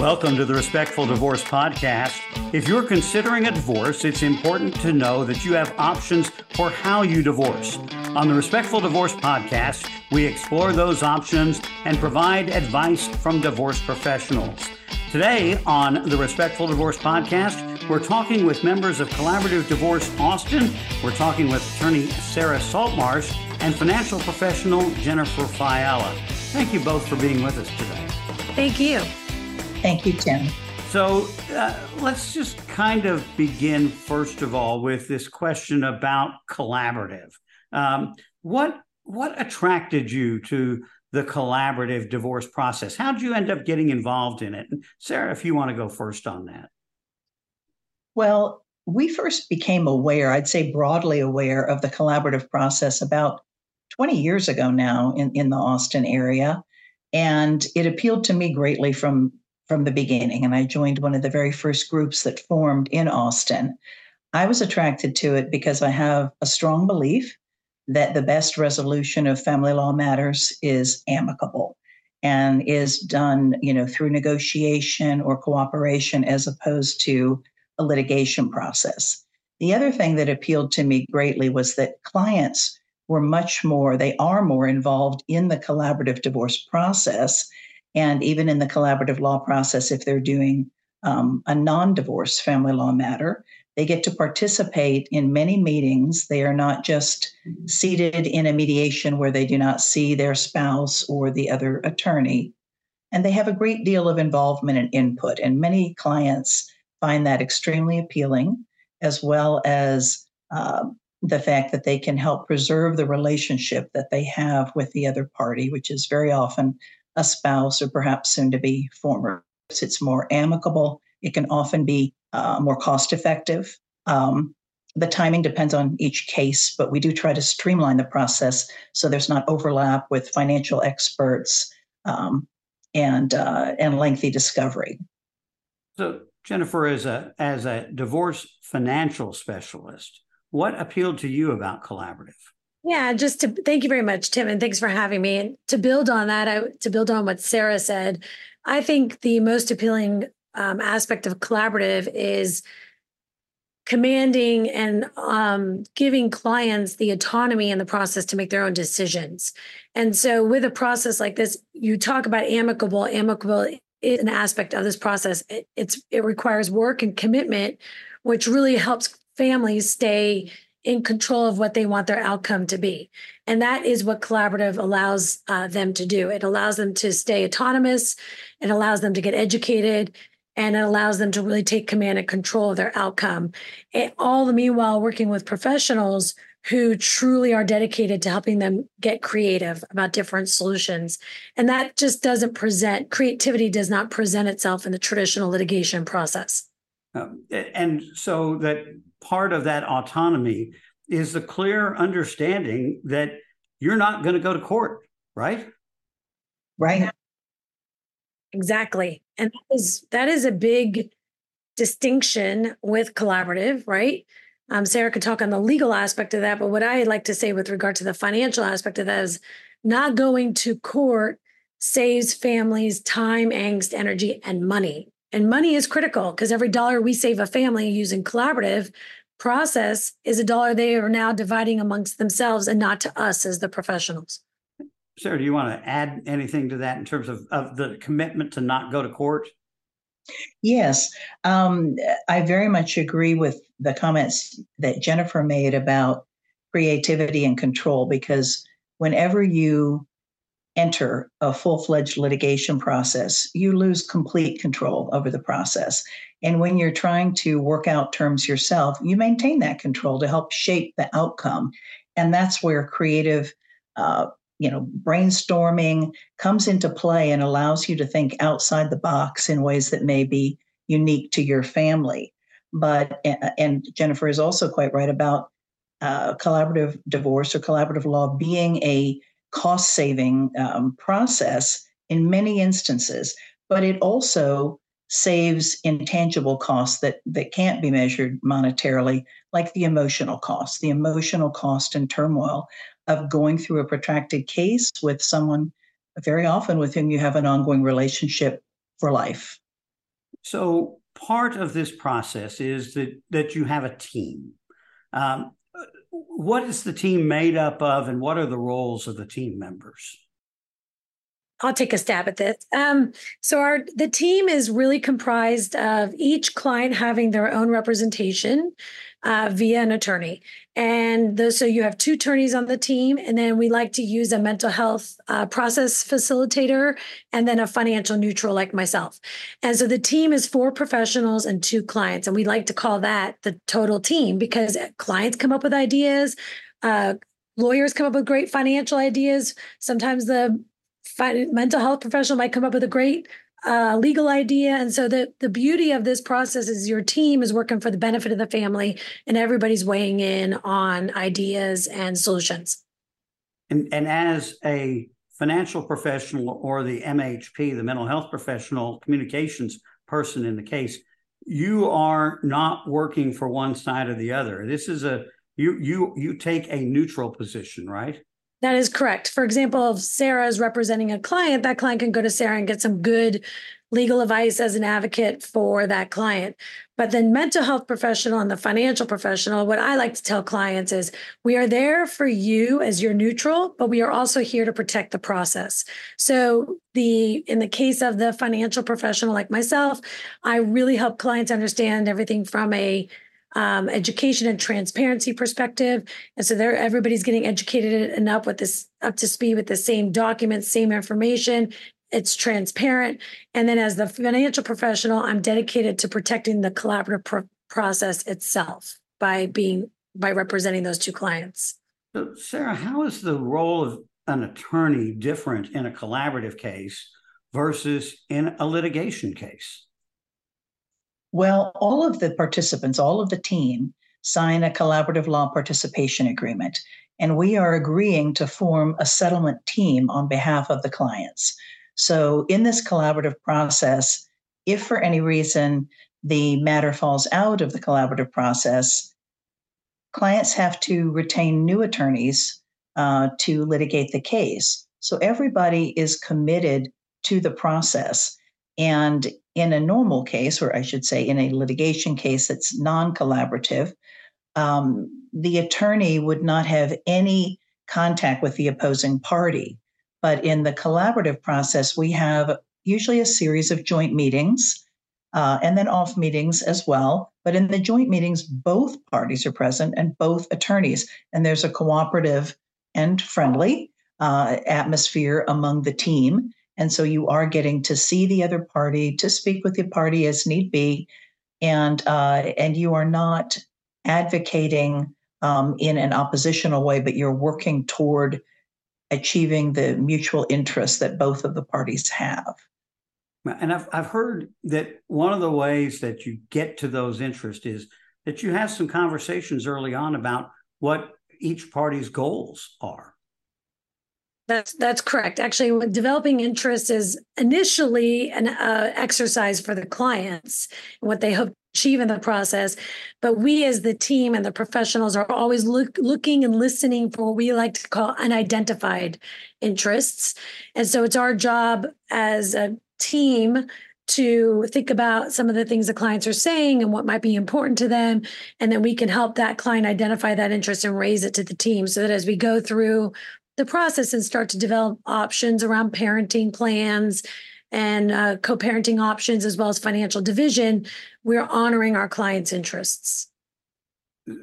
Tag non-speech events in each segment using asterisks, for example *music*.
Welcome to the Respectful Divorce Podcast. If you're considering a divorce, it's important to know that you have options for how you divorce. On the Respectful Divorce Podcast, we explore those options and provide advice from divorce professionals. Today on the Respectful Divorce Podcast, we're talking with members of Collaborative Divorce Austin. We're talking with attorney Sarah Saltmarsh and financial professional Jennifer Fiala. Thank you both for being with us today. Thank you. Thank you, Tim. So uh, let's just kind of begin, first of all, with this question about collaborative. Um, what what attracted you to the collaborative divorce process? How did you end up getting involved in it? And Sarah, if you want to go first on that. Well, we first became aware, I'd say broadly aware, of the collaborative process about 20 years ago now in, in the Austin area. And it appealed to me greatly from from the beginning, and I joined one of the very first groups that formed in Austin. I was attracted to it because I have a strong belief that the best resolution of family law matters is amicable and is done, you know, through negotiation or cooperation as opposed to a litigation process. The other thing that appealed to me greatly was that clients were much more, they are more involved in the collaborative divorce process and even in the collaborative law process, if they're doing um, a non divorce family law matter, they get to participate in many meetings. They are not just seated in a mediation where they do not see their spouse or the other attorney. And they have a great deal of involvement and input. And many clients find that extremely appealing, as well as uh, the fact that they can help preserve the relationship that they have with the other party, which is very often a spouse or perhaps soon to be former. It's more amicable. It can often be uh, more cost effective. Um, the timing depends on each case, but we do try to streamline the process so there's not overlap with financial experts um, and uh, and lengthy discovery. So, Jennifer, as a as a divorce financial specialist, what appealed to you about collaborative? Yeah, just to thank you very much, Tim, and thanks for having me. And to build on that, I, to build on what Sarah said, I think the most appealing um, aspect of collaborative is commanding and um, giving clients the autonomy in the process to make their own decisions. And so, with a process like this, you talk about amicable. Amicable is an aspect of this process. It, it's it requires work and commitment, which really helps families stay in control of what they want their outcome to be. And that is what collaborative allows uh, them to do. It allows them to stay autonomous, it allows them to get educated, and it allows them to really take command and control of their outcome. All the meanwhile, working with professionals who truly are dedicated to helping them get creative about different solutions. And that just doesn't present, creativity does not present itself in the traditional litigation process. Um, and so that part of that autonomy is the clear understanding that you're not going to go to court, right? Right. Exactly. And that is that is a big distinction with collaborative, right? Um, Sarah could talk on the legal aspect of that, but what I like to say with regard to the financial aspect of that is not going to court saves families time, angst, energy, and money. And money is critical because every dollar we save a family using collaborative process is a dollar they are now dividing amongst themselves and not to us as the professionals. Sarah, do you want to add anything to that in terms of, of the commitment to not go to court? Yes, um, I very much agree with the comments that Jennifer made about creativity and control because whenever you enter a full fledged litigation process, you lose complete control over the process. And when you're trying to work out terms yourself, you maintain that control to help shape the outcome. And that's where creative, uh, you know, brainstorming comes into play and allows you to think outside the box in ways that may be unique to your family. But, and Jennifer is also quite right about uh, collaborative divorce or collaborative law being a cost saving um, process in many instances, but it also saves intangible costs that, that can't be measured monetarily, like the emotional cost, the emotional cost and turmoil of going through a protracted case with someone very often with whom you have an ongoing relationship for life. So part of this process is that that you have a team. Um, what is the team made up of, and what are the roles of the team members? I'll take a stab at this. Um, so our the team is really comprised of each client having their own representation uh, via an attorney, and so you have two attorneys on the team, and then we like to use a mental health uh, process facilitator, and then a financial neutral like myself. And so the team is four professionals and two clients, and we like to call that the total team because clients come up with ideas. Uh, lawyers come up with great financial ideas. Sometimes the mental health professional might come up with a great uh, legal idea. And so the the beauty of this process is your team is working for the benefit of the family, and everybody's weighing in on ideas and solutions. And and as a financial professional or the MHP, the mental health professional communications person in the case, you are not working for one side or the other. This is a you you you take a neutral position, right? That is correct. For example, if Sarah is representing a client, that client can go to Sarah and get some good legal advice as an advocate for that client. But then mental health professional and the financial professional, what I like to tell clients is we are there for you as your neutral, but we are also here to protect the process. So the in the case of the financial professional like myself, I really help clients understand everything from a um, education and transparency perspective. And so there, everybody's getting educated enough with this, up to speed with the same documents, same information. It's transparent. And then as the financial professional, I'm dedicated to protecting the collaborative pro- process itself by being by representing those two clients. So, Sarah, how is the role of an attorney different in a collaborative case versus in a litigation case? Well, all of the participants, all of the team sign a collaborative law participation agreement, and we are agreeing to form a settlement team on behalf of the clients. So, in this collaborative process, if for any reason the matter falls out of the collaborative process, clients have to retain new attorneys uh, to litigate the case. So, everybody is committed to the process. And in a normal case, or I should say, in a litigation case that's non collaborative, um, the attorney would not have any contact with the opposing party. But in the collaborative process, we have usually a series of joint meetings uh, and then off meetings as well. But in the joint meetings, both parties are present and both attorneys, and there's a cooperative and friendly uh, atmosphere among the team. And so you are getting to see the other party, to speak with the party as need be, and uh, and you are not advocating um, in an oppositional way, but you're working toward achieving the mutual interest that both of the parties have. And I've I've heard that one of the ways that you get to those interests is that you have some conversations early on about what each party's goals are. That's that's correct. Actually, developing interest is initially an uh, exercise for the clients and what they hope to achieve in the process. But we, as the team and the professionals, are always look, looking and listening for what we like to call unidentified interests. And so, it's our job as a team to think about some of the things the clients are saying and what might be important to them. And then we can help that client identify that interest and raise it to the team so that as we go through the process and start to develop options around parenting plans and uh, co-parenting options as well as financial division we're honoring our clients interests.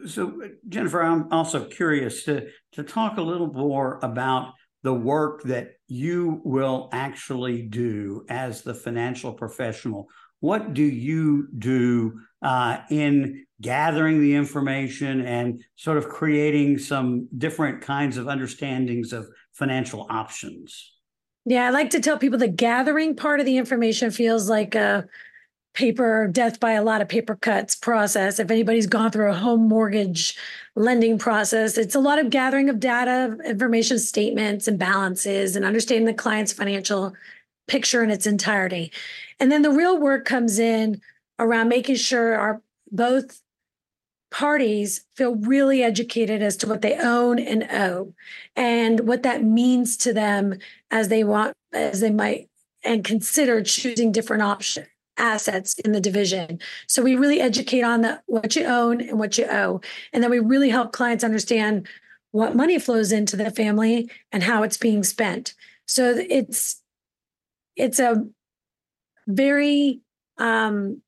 So jennifer i'm also curious to to talk a little more about the work that you will actually do as the financial professional what do you do uh, in gathering the information and sort of creating some different kinds of understandings of financial options? Yeah, I like to tell people the gathering part of the information feels like a paper death by a lot of paper cuts process. If anybody's gone through a home mortgage lending process, it's a lot of gathering of data, information statements and balances and understanding the client's financial picture in its entirety. And then the real work comes in around making sure our both parties feel really educated as to what they own and owe and what that means to them as they want as they might and consider choosing different options assets in the division. So we really educate on the what you own and what you owe. And then we really help clients understand what money flows into the family and how it's being spent. So it's it's a very um,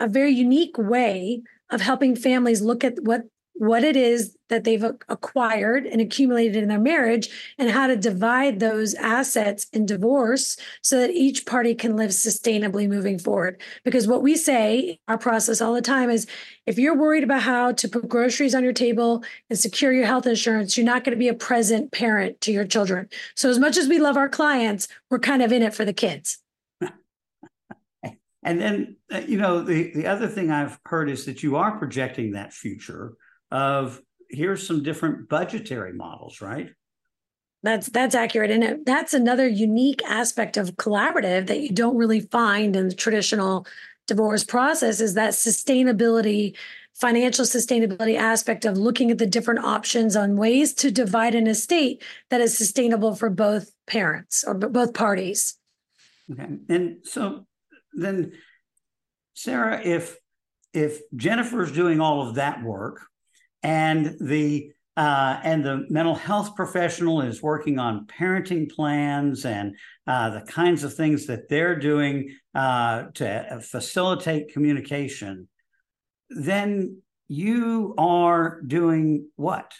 a very unique way of helping families look at what what it is that they've acquired and accumulated in their marriage and how to divide those assets in divorce so that each party can live sustainably moving forward. Because what we say our process all the time is if you're worried about how to put groceries on your table and secure your health insurance you're not going to be a present parent to your children. So as much as we love our clients we're kind of in it for the kids. *laughs* And then uh, you know the the other thing i've heard is that you are projecting that future of here's some different budgetary models, right? That's that's accurate, and it, that's another unique aspect of collaborative that you don't really find in the traditional divorce process. Is that sustainability, financial sustainability aspect of looking at the different options on ways to divide an estate that is sustainable for both parents or both parties. Okay, and so then, Sarah, if if Jennifer's doing all of that work, and the uh, and the mental health professional is working on parenting plans and uh, the kinds of things that they're doing uh, to facilitate communication, then you are doing what?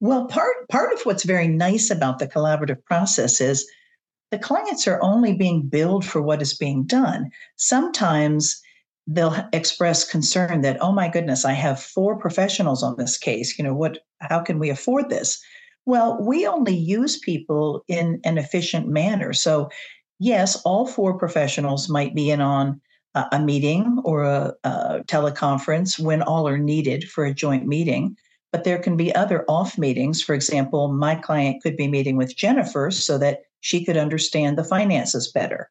Well, part part of what's very nice about the collaborative process is the clients are only being billed for what is being done. Sometimes they'll express concern that oh my goodness i have four professionals on this case. You know what how can we afford this? Well we only use people in an efficient manner. So yes all four professionals might be in on a, meeting or a, a teleconference when all are needed for a joint meeting but there can be other off meetings. For example my client could be meeting with jennifer so that she could understand the finances better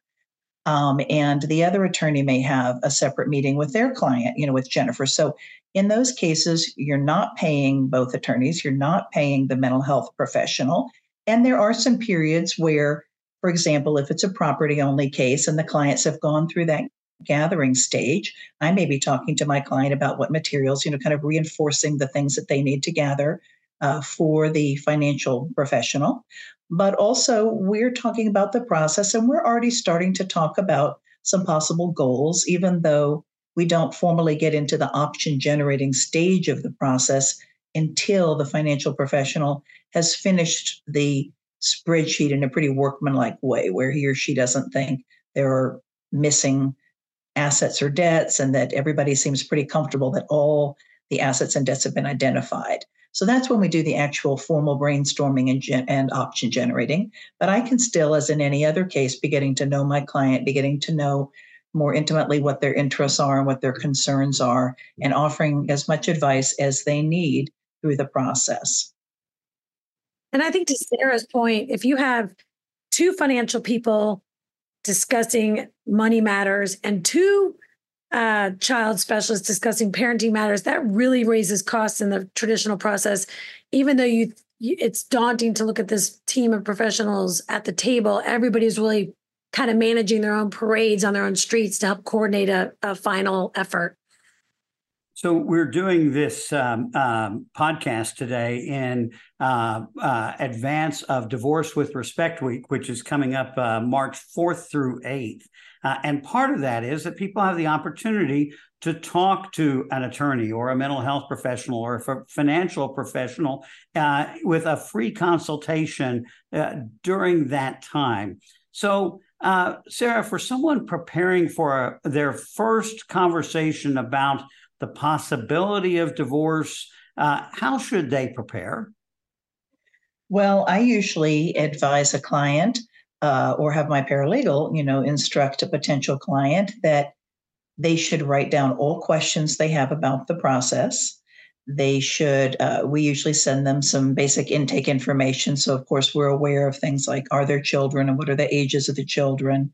um, and the other attorney may have a separate meeting with their client, you know, with Jennifer. So in those cases, you're not paying both attorneys, you're not paying the mental health professional. And there are some periods where, for example, if it's a property only case and the clients have gone through that gathering stage, I may be talking to my client about what materials, you know, kind of reinforcing the things that they need to gather uh, for the financial professional but also we're talking about the process and we're already starting to talk about some possible goals, even though we don't formally get into the option generating stage of the process until the financial professional has finished the spreadsheet in a pretty workmanlike way, where he or she doesn't think there are missing assets or debts and that everybody seems pretty comfortable that all the assets and debts have been identified. So that's when we do the actual formal brainstorming and, gen- and option generating. But I can still, as in any other case, be getting to know my client, be getting to know more intimately what their interests are and what their concerns are, and offering as much advice as they need through the process. And I think to Sarah's point, if you have two financial people discussing money matters and two uh, child specialist discussing parenting matters, that really raises costs in the traditional process. Even though you, it's daunting to look at this team of professionals at the table, everybody's really kind of managing their own parades on their own streets to help coordinate a, a final effort. So we're doing this um, um, podcast today in uh, uh, advance of Divorce with Respect Week, which is coming up uh, March 4th through 8th. Uh, and part of that is that people have the opportunity to talk to an attorney or a mental health professional or a financial professional uh, with a free consultation uh, during that time. So, Sarah, for someone preparing for a, their first conversation about the possibility of divorce. Uh, how should they prepare? Well, I usually advise a client uh, or have my paralegal, you know, instruct a potential client that they should write down all questions they have about the process. They should, uh, we usually send them some basic intake information. So, of course, we're aware of things like are there children and what are the ages of the children.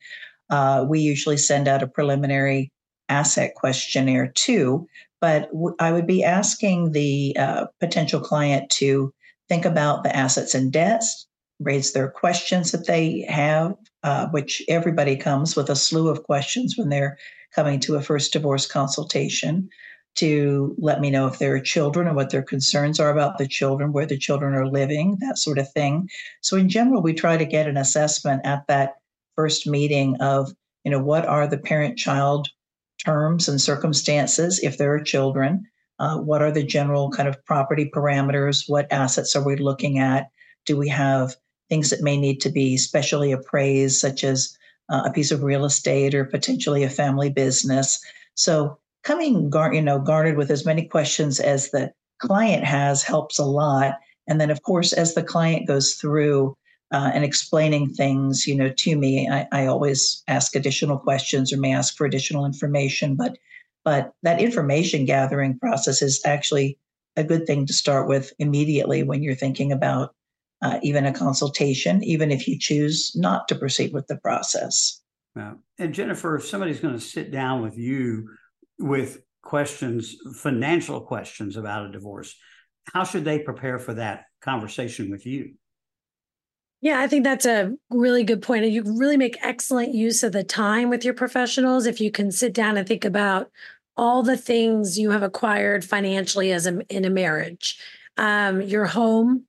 Uh, we usually send out a preliminary asset questionnaire too, but w- I would be asking the uh, potential client to think about the assets and debts, raise their questions that they have, uh, which everybody comes with a slew of questions when they're coming to a first divorce consultation to let me know if there are children and what their concerns are about the children, where the children are living, that sort of thing. So in general, we try to get an assessment at that first meeting of, you know, what are the parent-child terms and circumstances if there are children? Uh, what are the general kind of property parameters? What assets are we looking at? Do we have things that may need to be specially appraised, such as uh, a piece of real estate or potentially a family business? So coming gar- you know garnered with as many questions as the client has helps a lot and then of course as the client goes through uh, and explaining things you know to me I, I always ask additional questions or may ask for additional information but but that information gathering process is actually a good thing to start with immediately when you're thinking about uh, even a consultation even if you choose not to proceed with the process yeah. and jennifer if somebody's going to sit down with you with questions, financial questions about a divorce, how should they prepare for that conversation with you? Yeah, I think that's a really good point. You really make excellent use of the time with your professionals if you can sit down and think about all the things you have acquired financially as a, in a marriage. Um, your home,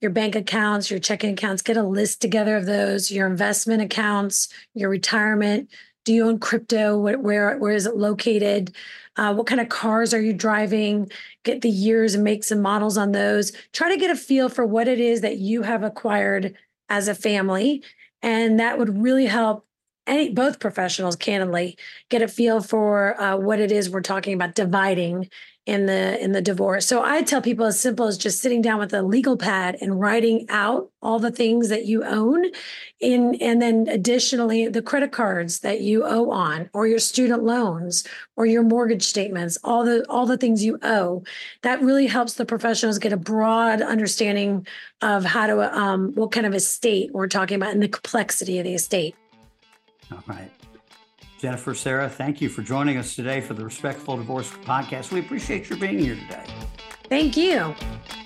your bank accounts, your checking accounts, get a list together of those, your investment accounts, your retirement, do you own crypto? Where where, is it located? Uh, what kind of cars are you driving? Get the years and makes and models on those. Try to get a feel for what it is that you have acquired as a family, and that would really help any both professionals candidly get a feel for uh, what it is we're talking about dividing in the in the divorce. So I tell people as simple as just sitting down with a legal pad and writing out all the things that you own in and then additionally the credit cards that you owe on or your student loans or your mortgage statements, all the all the things you owe. That really helps the professionals get a broad understanding of how to um, what kind of estate we're talking about and the complexity of the estate. All right. Jennifer, Sarah, thank you for joining us today for the Respectful Divorce podcast. We appreciate your being here today. Thank you.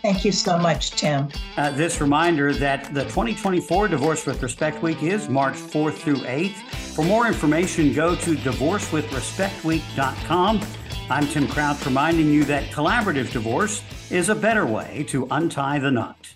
Thank you so much, Tim. Uh, this reminder that the 2024 Divorce with Respect Week is March 4th through 8th. For more information, go to divorcewithrespectweek.com. I'm Tim Crouch reminding you that collaborative divorce is a better way to untie the knot.